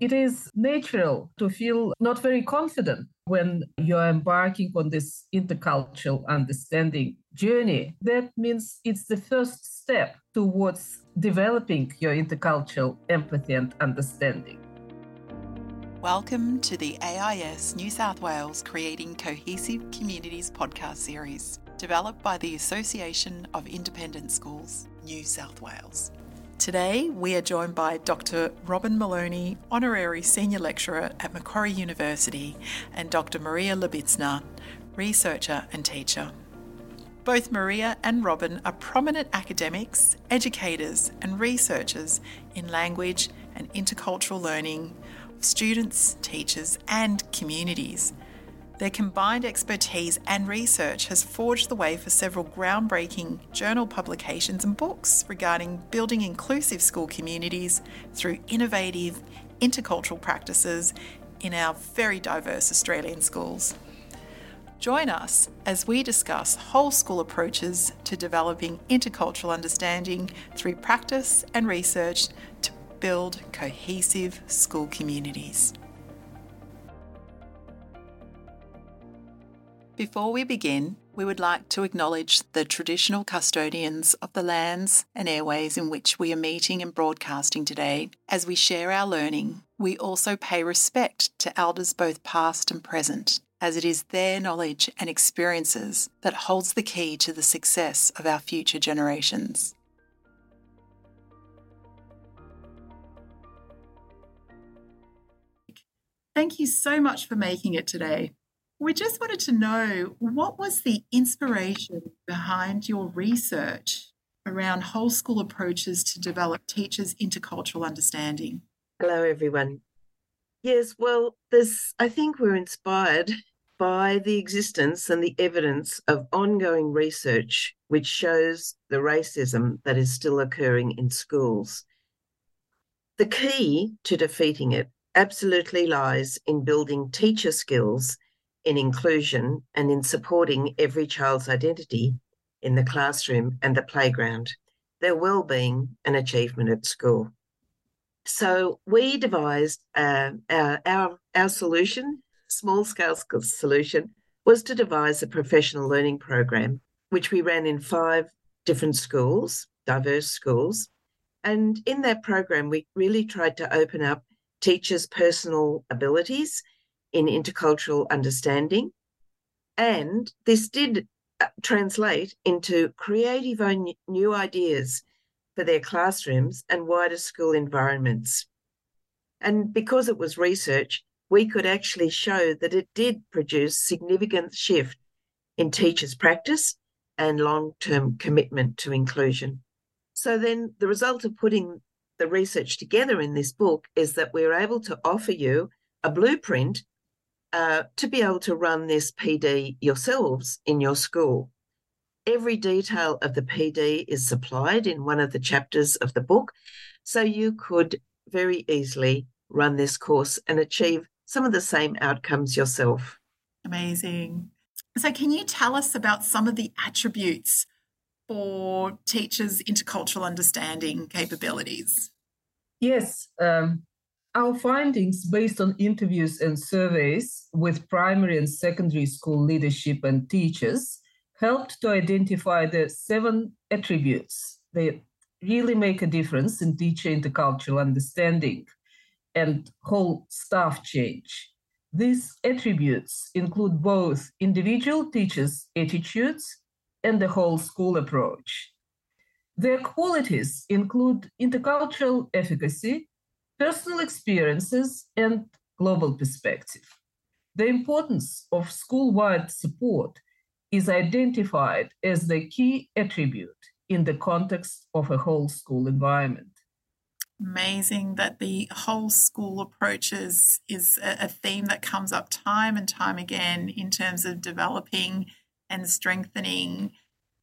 it is natural to feel not very confident when you're embarking on this intercultural understanding journey. That means it's the first step towards developing your intercultural empathy and understanding. Welcome to the AIS New South Wales Creating Cohesive Communities podcast series, developed by the Association of Independent Schools, New South Wales. Today, we are joined by Dr. Robyn Moloney, Honorary Senior Lecturer at Macquarie University, and Dr. Maria Lobytsyna, Researcher and Teacher. Both Maria and Robyn are prominent academics, educators, and researchers in language and intercultural learning of students, teachers, and communities their combined expertise and research has forged the way for several groundbreaking journal publications and books regarding building inclusive school communities through innovative intercultural practices in our very diverse Australian schools. Join us as we discuss whole school approaches to developing intercultural understanding through practice and research to build cohesive school communities. Before we begin, we would like to acknowledge the traditional custodians of the lands and airways in which we are meeting and broadcasting today. As we share our learning, we also pay respect to elders both past and present, as it is their knowledge and experiences that holds the key to the success of our future generations. Thank you so much for making it today. We just wanted to know what was the inspiration behind your research around whole school approaches to develop teachers' intercultural understanding? Hello, everyone. Yes, well, there's, I think we're inspired by the existence and the evidence of ongoing research which shows the racism that is still occurring in schools. The key to defeating it absolutely lies in building teacher skills in inclusion and in supporting every child's identity in the classroom and the playground, their well-being and achievement at school. So we devised uh, our, our, our solution, small-scale solution, was to devise a professional learning program, which we ran in five different schools, diverse schools. And in that program, we really tried to open up teachers' personal abilities in intercultural understanding. And this did uh, translate into creative new ideas for their classrooms and wider school environments. And because it was research, we could actually show that it did produce significant shift in teachers' practice and long-term commitment to inclusion. So then the result of putting the research together in this book is that we're able to offer you a blueprint uh, to be able to run this PD yourselves in your school. Every detail of the PD is supplied in one of the chapters of the book, so you could very easily run this course and achieve some of the same outcomes yourself. Amazing. So, can you tell us about some of the attributes for teachers' intercultural understanding capabilities? Yes. Um, our findings, based on interviews and surveys with primary and secondary school leadership and teachers, helped to identify the seven attributes that really make a difference in teacher intercultural understanding and whole staff change. These attributes include both individual teachers' attitudes and the whole school approach. Their qualities include intercultural efficacy, personal experiences, and global perspective. The importance of school wide support is identified as the key attribute in the context of a whole school environment. Amazing that the whole school approaches is a theme that comes up time and time again in terms of developing and strengthening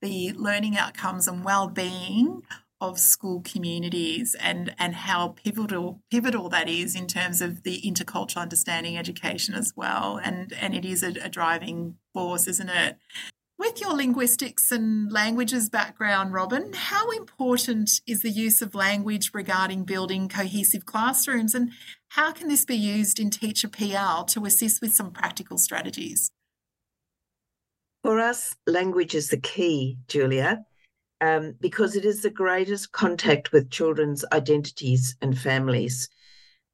the learning outcomes and well-being of school communities and and how pivotal pivotal that is in terms of the intercultural understanding education as well. And and it is a, a driving force isn't it? With your linguistics and languages background, Robyn, how important is the use of language regarding building cohesive classrooms? And how can this be used in teacher PL to assist with some practical strategies? For us, language is the key, Julia, um, because it is the greatest contact with children's identities and families.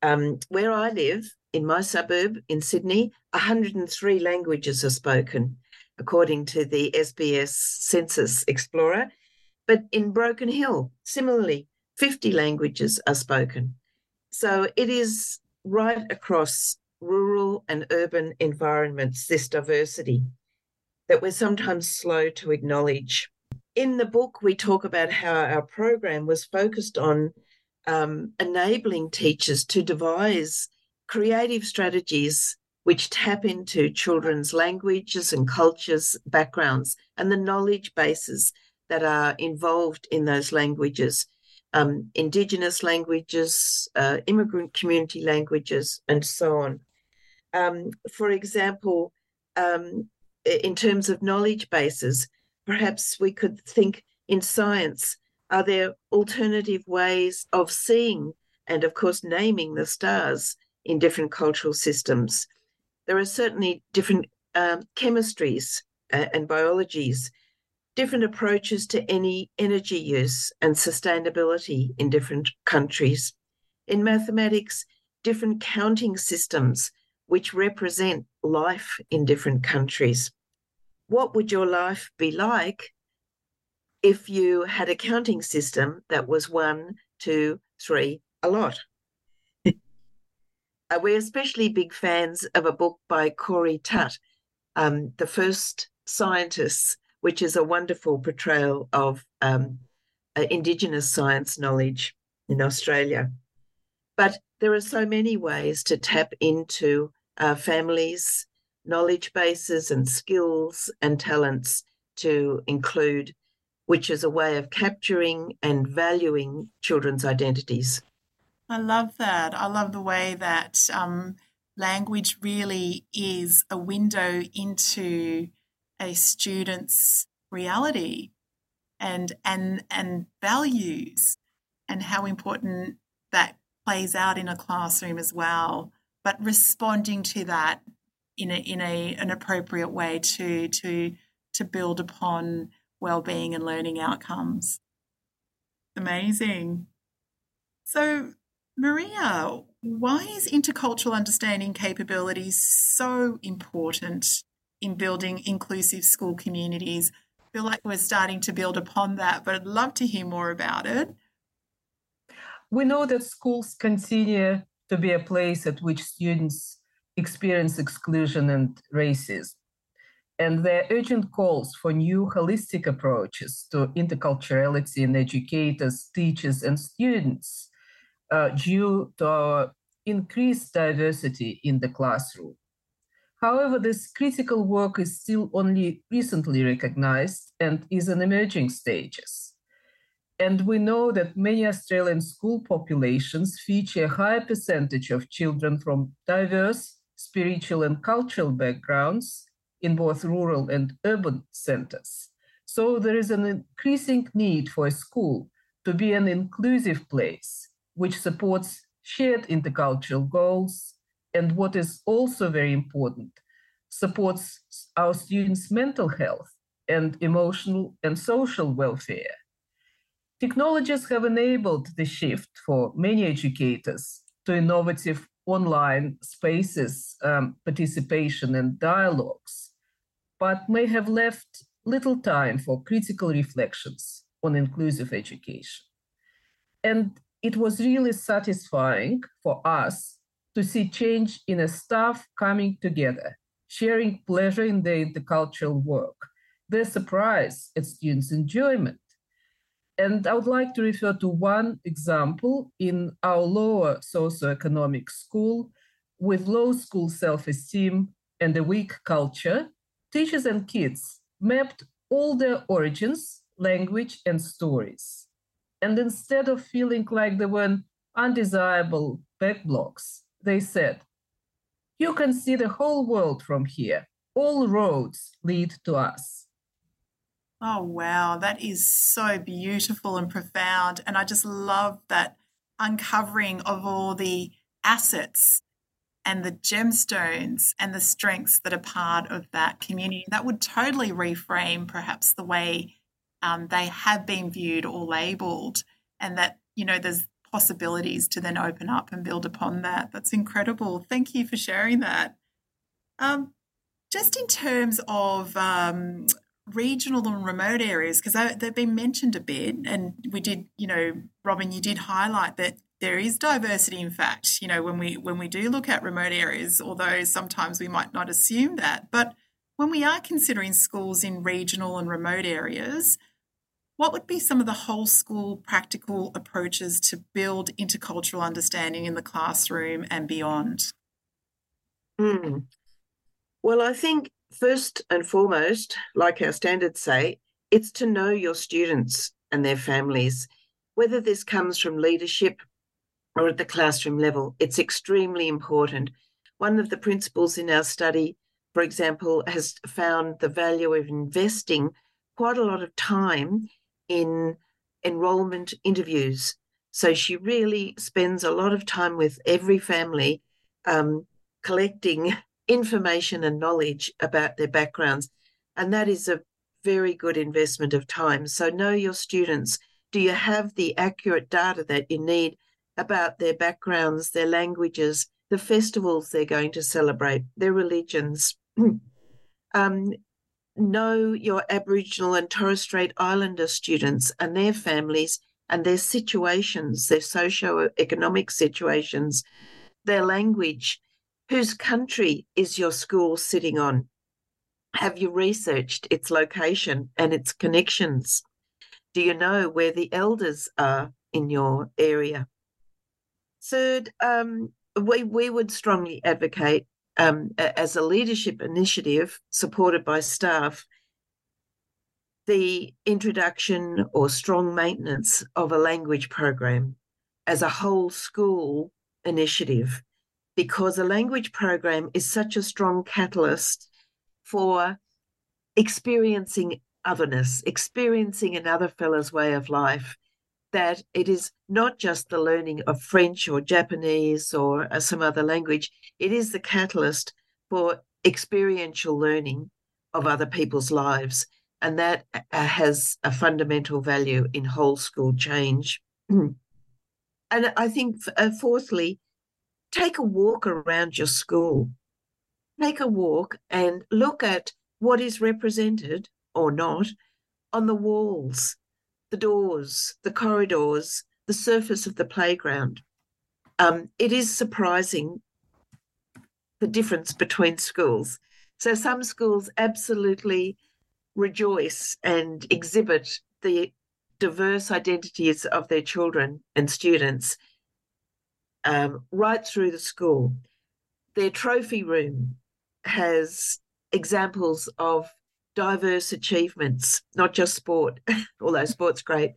Um, where I live, in my suburb in Sydney, 103 languages are spoken according to the SBS Census Explorer. But in Broken Hill, similarly, 50 languages are spoken. So it is right across rural and urban environments, this diversity that we're sometimes slow to acknowledge. In the book, we talk about how our program was focused on um, enabling teachers to devise creative strategies which tap into children's languages and cultures, backgrounds, and the knowledge bases that are involved in those languages. Um, indigenous languages, uh, immigrant community languages, and so on. Um, for example, um, in terms of knowledge bases, perhaps we could think in science are there alternative ways of seeing and, of course, naming the stars in different cultural systems? there are certainly different um, chemistries uh, and biologies, different approaches to any energy use and sustainability in different countries. In mathematics, different counting systems which represent life in different countries. What would your life be like if you had a counting system that was one, two, three, a lot? Uh, we're especially big fans of a book by Corey Tutt, um, The First Scientists, which is a wonderful portrayal of um, uh, Indigenous science knowledge in Australia. But there are so many ways to tap into our families' knowledge bases and skills and talents to include, which is a way of capturing and valuing children's identities. I love that. I love the way that um, language really is a window into a student's reality and and and values and how important that plays out in a classroom as well but responding to that in a in a an appropriate way to to to build upon well-being and learning outcomes amazing so Maria, why is intercultural understanding capabilities so important in building inclusive school communities? I feel like we're starting to build upon that, but I'd love to hear more about it. We know that schools continue to be a place at which students experience exclusion and racism. And there are urgent calls for new holistic approaches to interculturality in educators, teachers, and students uh, due to our increased diversity in the classroom. However, this critical work is still only recently recognized and is in emerging stages. And we know that many Australian school populations feature a higher percentage of children from diverse spiritual and cultural backgrounds in both rural and urban centers. So there is an increasing need for a school to be an inclusive place which supports shared intercultural goals, and what is also very important, supports our students' mental health and emotional and social welfare. Technologies have enabled the shift for many educators to innovative online spaces, um, participation, and dialogues, but may have left little time for critical reflections on inclusive education. And it was really satisfying for us to see change in a staff coming together, sharing pleasure in their intercultural work, their surprise at students' enjoyment. And I would like to refer to one example in our lower socioeconomic school with low school self esteem and a weak culture. Teachers and kids mapped all their origins, language, and stories and instead of feeling like they were undesirable backblocks, they said, You can see the whole world from here. All roads lead to us. Oh, wow. That is so beautiful and profound. And I just love that uncovering of all the assets and the gemstones and the strengths that are part of that community. That would totally reframe perhaps the way um, they have been viewed or labeled, and that, you know, there's possibilities to then open up and build upon that. That's incredible. Thank you for sharing that. Um, just in terms of um, regional and remote areas, because they've been mentioned a bit, and we did, you know, Robyn, you did highlight that there is diversity. In fact, you know, when we when we do look at remote areas, although sometimes we might not assume that, but when we are considering schools in regional and remote areas, what would be some of the whole school practical approaches to build intercultural understanding in the classroom and beyond? Mm. Well, I think first and foremost, like our standards say, it's to know your students and their families. Whether this comes from leadership or at the classroom level, it's extremely important. One of the principals in our study, for example, has found the value of investing quite a lot of time in enrollment interviews. So she really spends a lot of time with every family um, collecting information and knowledge about their backgrounds. And that is a very good investment of time. So, know your students. Do you have the accurate data that you need about their backgrounds, their languages, the festivals they're going to celebrate, their religions? um, know your Aboriginal and Torres Strait Islander students and their families and their situations, their socio-economic situations, their language, Whose country is your school sitting on? Have you researched its location and its connections? Do you know where the elders are in your area? Third, um, we, we would strongly advocate um, as a leadership initiative supported by staff the introduction or strong maintenance of a language program as a whole school initiative because a language program is such a strong catalyst for experiencing otherness, experiencing another fellow's way of life, that it is not just the learning of French or Japanese or uh, some other language, it is the catalyst for experiential learning of other people's lives. And that uh, has a fundamental value in whole school change. and I think, uh, fourthly, take a walk around your school. Take a walk and look at what is represented or not on the walls, the doors, the corridors, the surface of the playground. Um, it is surprising the difference between schools. So some schools absolutely rejoice and exhibit the diverse identities of their children and students um, right through the school. Their trophy room has examples of diverse achievements, not just sport, although sport's great,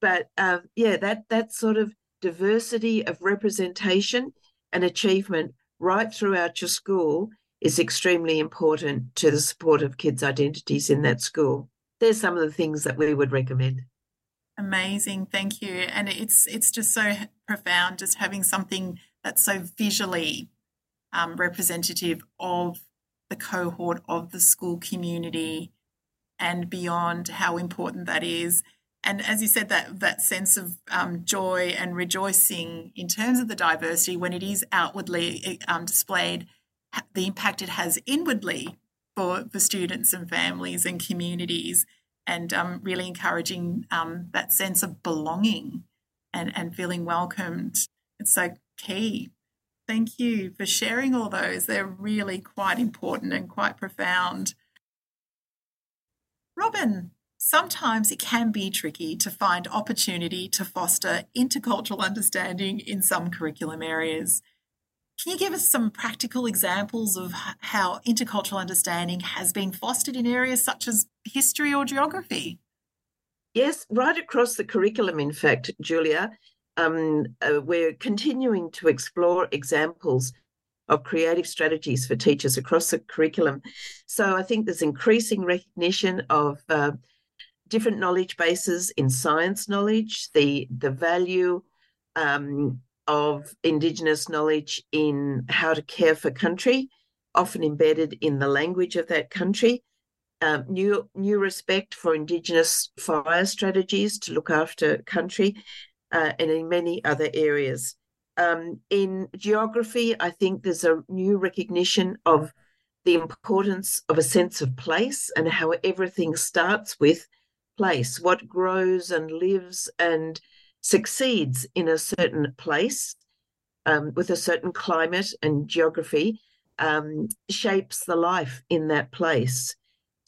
but um, yeah, that that sort of diversity of representation and achievement right throughout your school is extremely important to the support of kids' identities in that school. There's some of the things that we would recommend. Amazing, thank you. And it's it's just so profound, just having something that's so visually um, representative of the cohort of the school community and beyond. How important that is, and as you said, that that sense of um, joy and rejoicing in terms of the diversity when it is outwardly um, displayed, the impact it has inwardly for for students and families and communities and um, really encouraging um, that sense of belonging and, and feeling welcomed. It's so key. Thank you for sharing all those. They're really quite important and quite profound. Robyn, sometimes it can be tricky to find opportunity to foster intercultural understanding in some curriculum areas. Can you give us some practical examples of how intercultural understanding has been fostered in areas such as history or geography? Yes, right across the curriculum, in fact, Julia. Um, uh, we're continuing to explore examples of creative strategies for teachers across the curriculum. So I think there's increasing recognition of uh, different knowledge bases in science knowledge, the the value um, of Indigenous knowledge in how to care for country, often embedded in the language of that country. Um, new new respect for Indigenous fire strategies to look after country, uh, and in many other areas. Um, in geography, I think there's a new recognition of the importance of a sense of place and how everything starts with place, what grows and lives and succeeds in a certain place um, with a certain climate and geography um, shapes the life in that place.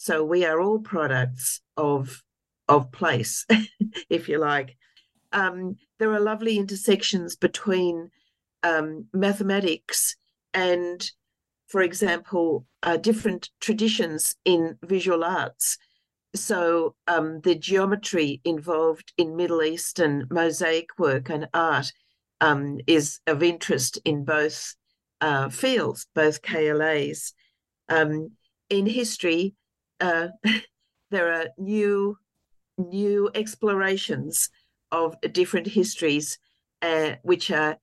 So we are all products of of place, if you like. Um, there are lovely intersections between um, mathematics and for example, uh, different traditions in visual arts. So um, the geometry involved in Middle Eastern mosaic work and art um, is of interest in both uh, fields, both KLAs. Um, in history, uh, there are new new explorations of different histories, uh, which are,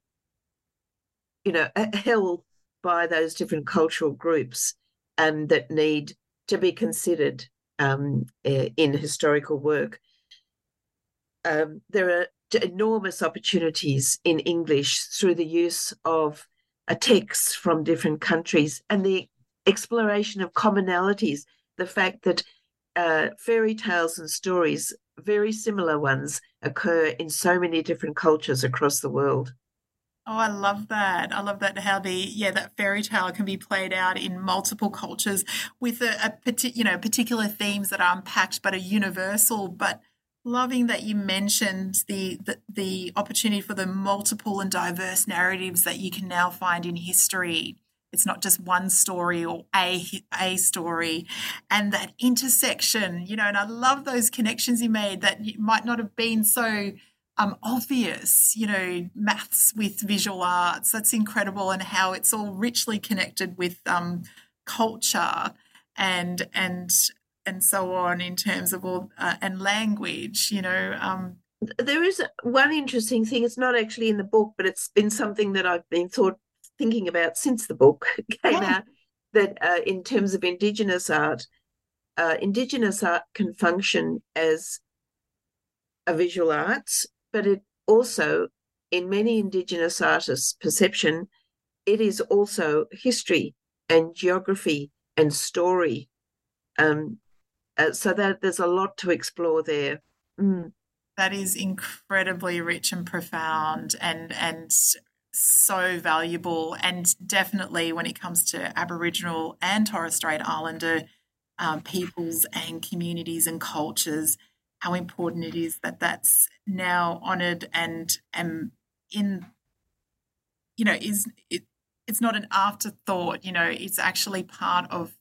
you know, held by those different cultural groups and that need to be considered um, in historical work. Um, there are enormous opportunities in English through the use of a text from different countries and the exploration of commonalities. The fact that uh, fairy tales and stories, very similar ones, occur in so many different cultures across the world. Oh, I love that. I love that how the yeah that fairy tale can be played out in multiple cultures with a, a you know particular themes that are unpacked but are universal. But loving that you mentioned the, the the opportunity for the multiple and diverse narratives that you can now find in history. It's not just one story or a a story, and that intersection. You know, and I love those connections you made that might not have been so um, obvious, you know, maths with visual arts. That's incredible, and how it's all richly connected with um, culture and and and so on in terms of all uh, and language. You know, um, there is one interesting thing. It's not actually in the book, but it's been something that I've been thought thinking about since the book came yeah. out. That uh, in terms of Indigenous art, uh, Indigenous art can function as a visual arts but it also, in many Indigenous artists' perception, it is also history and geography and story. Um, uh, so that there's a lot to explore there. Mm. That is incredibly rich and profound, and and so valuable. And definitely, when it comes to Aboriginal and Torres Strait Islander um, peoples and communities and cultures, how important it is that that's now honoured and and in you know is it it's not an afterthought you know it's actually part of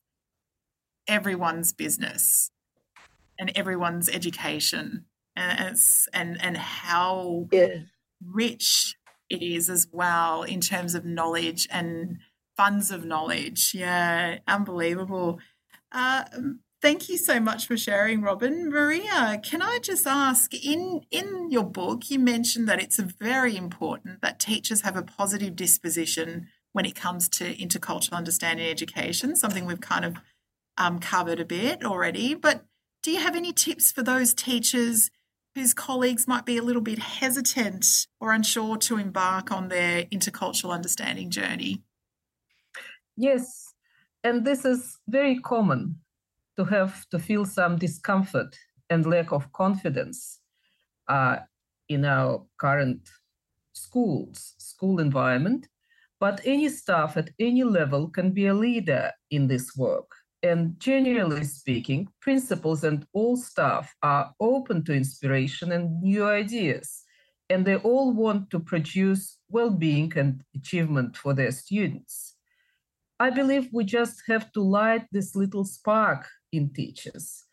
everyone's business and everyone's education and and and how yeah. rich it is as well in terms of knowledge and funds of knowledge yeah unbelievable uh, Thank you so much for sharing, Robyn. Maria, can I just ask in in your book you mentioned that it's very important that teachers have a positive disposition when it comes to intercultural understanding education, something we've kind of um, covered a bit already. But do you have any tips for those teachers whose colleagues might be a little bit hesitant or unsure to embark on their intercultural understanding journey? Yes, and this is very common to have to feel some discomfort and lack of confidence uh, in our current schools, school environment. But any staff at any level can be a leader in this work. And generally speaking, principals and all staff are open to inspiration and new ideas. And they all want to produce well being and achievement for their students. I believe we just have to light this little spark in teachers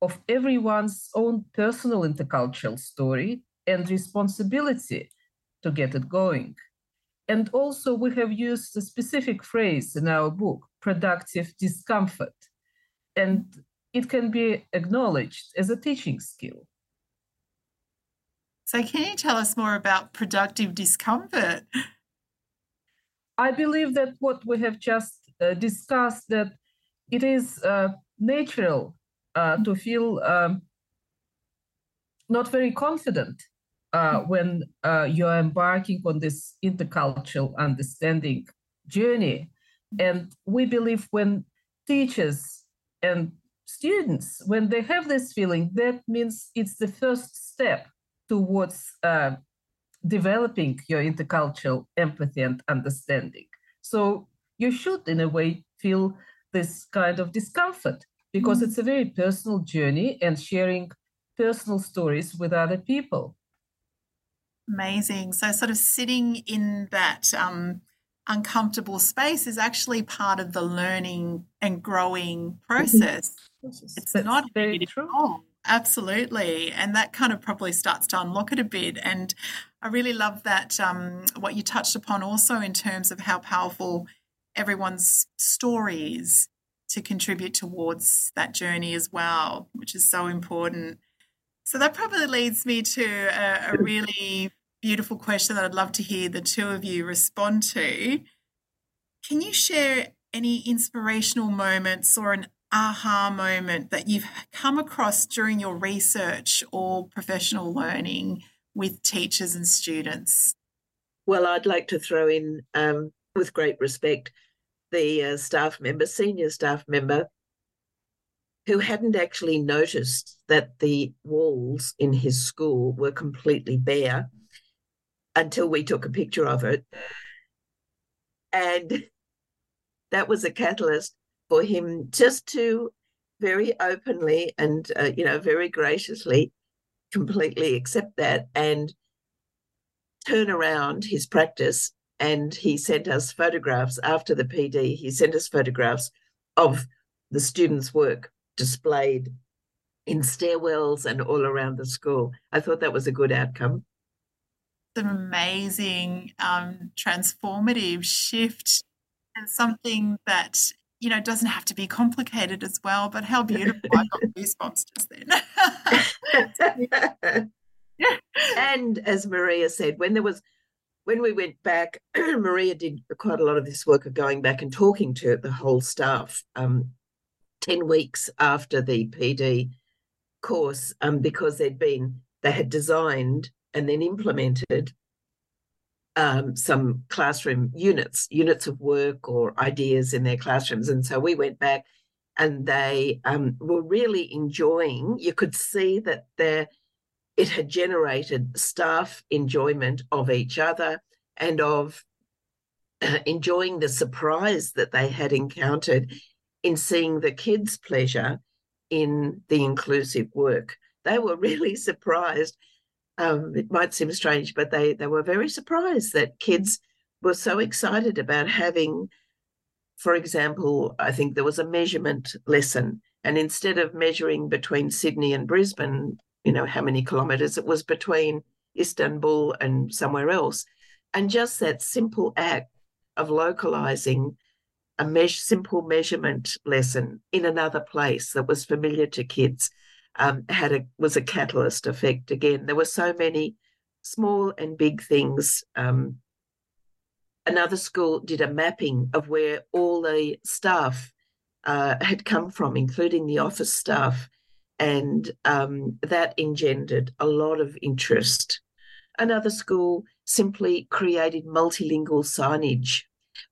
of everyone's own personal intercultural story and responsibility to get it going. And also, we have used a specific phrase in our book, productive discomfort. And it can be acknowledged as a teaching skill. So, can you tell us more about productive discomfort? I believe that what we have just uh, discussed that it is uh, natural uh, to feel um, not very confident uh, when uh, you're embarking on this intercultural understanding journey. And we believe when teachers and students, when they have this feeling, that means it's the first step towards uh, developing your intercultural empathy and understanding. So you should, in a way, feel this kind of discomfort because mm. it's a very personal journey and sharing personal stories with other people. Amazing. So, sort of sitting in that um, uncomfortable space is actually part of the learning and growing process. It's That's not very true. Absolutely. And that kind of probably starts to unlock it a bit. And I really love that um, what you touched upon also in terms of how powerful everyone's stories to contribute towards that journey as well, which is so important. So that probably leads me to a, a really beautiful question that I'd love to hear the two of you respond to. Can you share any inspirational moments or an aha moment that you've come across during your research or professional learning with teachers and students? Well, I'd like to throw in, um, with great respect, the uh, staff member, senior staff member, who hadn't actually noticed that the walls in his school were completely bare until we took a picture of it. And that was a catalyst for him just to very openly and, uh, you know, very graciously completely accept that and turn around his practice. And he sent us photographs after the PD, he sent us photographs of the students' work displayed in stairwells and all around the school. I thought that was a good outcome an amazing um, transformative shift and something that you know doesn't have to be complicated as well but how beautiful i got goosebumps just then. And as maria said when there was when we went back maria did quite a lot of this work of going back and talking to the whole staff um, 10 weeks after the pd course um, because they'd been they had designed and then implemented um, some classroom units, units of work or ideas in their classrooms. And so we went back and they um, were really enjoying, you could see that there, it had generated staff enjoyment of each other and of uh, enjoying the surprise that they had encountered in seeing the kids' pleasure in the inclusive work. They were really surprised um, it might seem strange, but they they were very surprised that kids were so excited about having, for example, I think there was a measurement lesson, and instead of measuring between Sydney and Brisbane, you know how many kilometres, it was between Istanbul and somewhere else, and just that simple act of localizing a simple measurement lesson in another place that was familiar to kids um, had a was a catalyst effect again. There were so many small and big things. Um, another school did a mapping of where all the staff uh, had come from, including the office staff, and um, that engendered a lot of interest. Another school simply created multilingual signage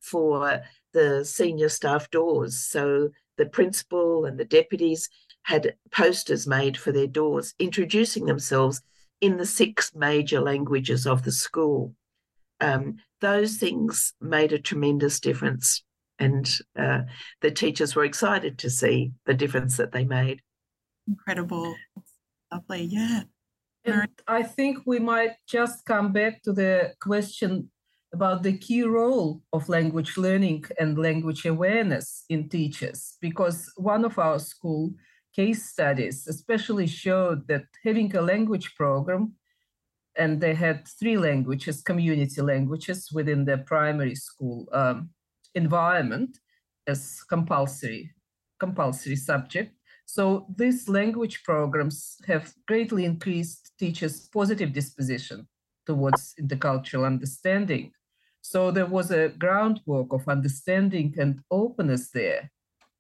for the senior staff doors. So the principal and the deputies had posters made for their doors introducing themselves in the six major languages of the school. Um, those things made a tremendous difference, and uh, the teachers were excited to see the difference that they made. Incredible. Lovely, yeah. And I think we might just come back to the question about the key role of language learning and language awareness in teachers, because one of our school case studies especially showed that having a language program, and they had three languages, community languages within the primary school um, environment as compulsory, compulsory subject, So these language programs have greatly increased teachers' positive disposition towards intercultural understanding. So there was a groundwork of understanding and openness there.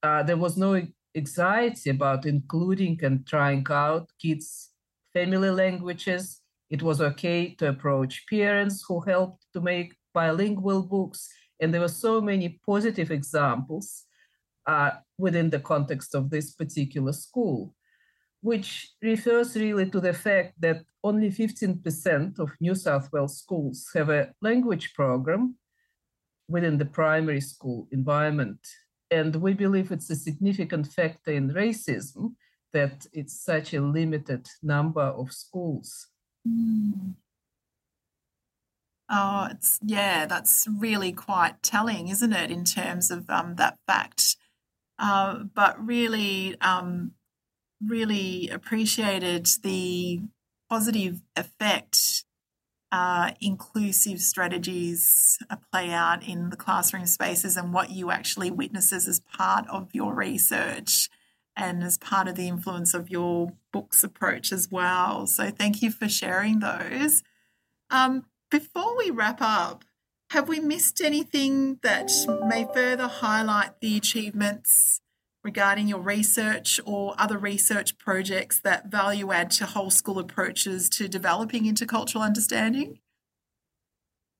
Uh, there was no anxiety about including and trying out kids' family languages. It was okay to approach parents who helped to make bilingual books. And there were so many positive examples uh, within the context of this particular school, which refers really to the fact that only 15% of New South Wales schools have a language program within the primary school environment. And we believe it's a significant factor in racism that it's such a limited number of schools. Mm. Oh, it's yeah, that's really quite telling, isn't it, in terms of um, that fact uh, but really, um, really appreciated the positive effect uh, inclusive strategies play out in the classroom spaces and what you actually witnesses as part of your research and as part of the influence of your book's approach as well. So thank you for sharing those. Um, before we wrap up, have we missed anything that may further highlight the achievements regarding your research or other research projects that value add to whole school approaches to developing intercultural understanding?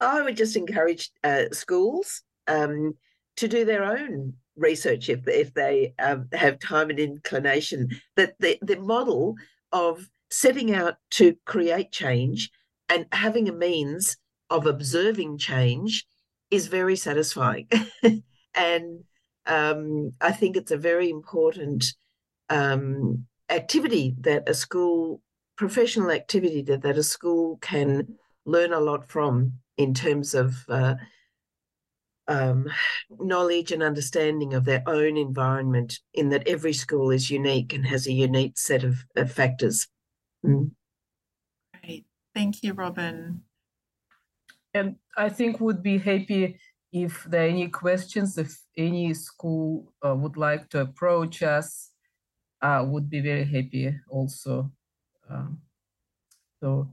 I would just encourage uh, schools um, to do their own research if, if they um, have time and inclination. That the, the model of setting out to create change and having a means of observing change is very satisfying. and um, I think it's a very important um, activity that a school, professional activity that, that a school can learn a lot from in terms of uh, um, knowledge and understanding of their own environment, in that every school is unique and has a unique set of, of factors. Mm. Great. Thank you, Robyn and I think would be happy if there are any questions, if any school uh, would like to approach us, uh, would be very happy also. Um, so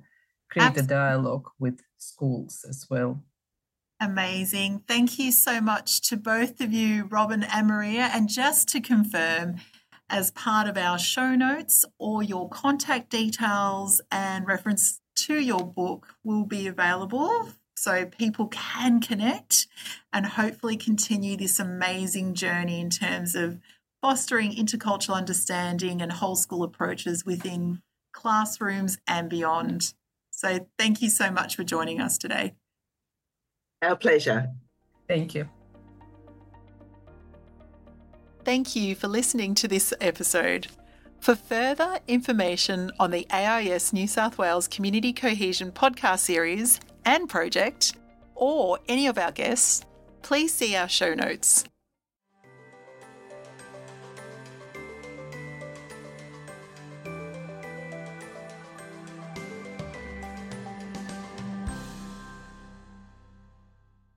create Absolutely. a dialogue with schools as well. Amazing. Thank you so much to both of you, Robyn and Maria. And just to confirm, as part of our show notes, all your contact details and reference to your book will be available so people can connect and hopefully continue this amazing journey in terms of fostering intercultural understanding and whole school approaches within classrooms and beyond. So, thank you so much for joining us today. Our pleasure. Thank you. Thank you for listening to this episode. For further information on the AIS New South Wales Community Cohesion podcast series and project, or any of our guests, please see our show notes.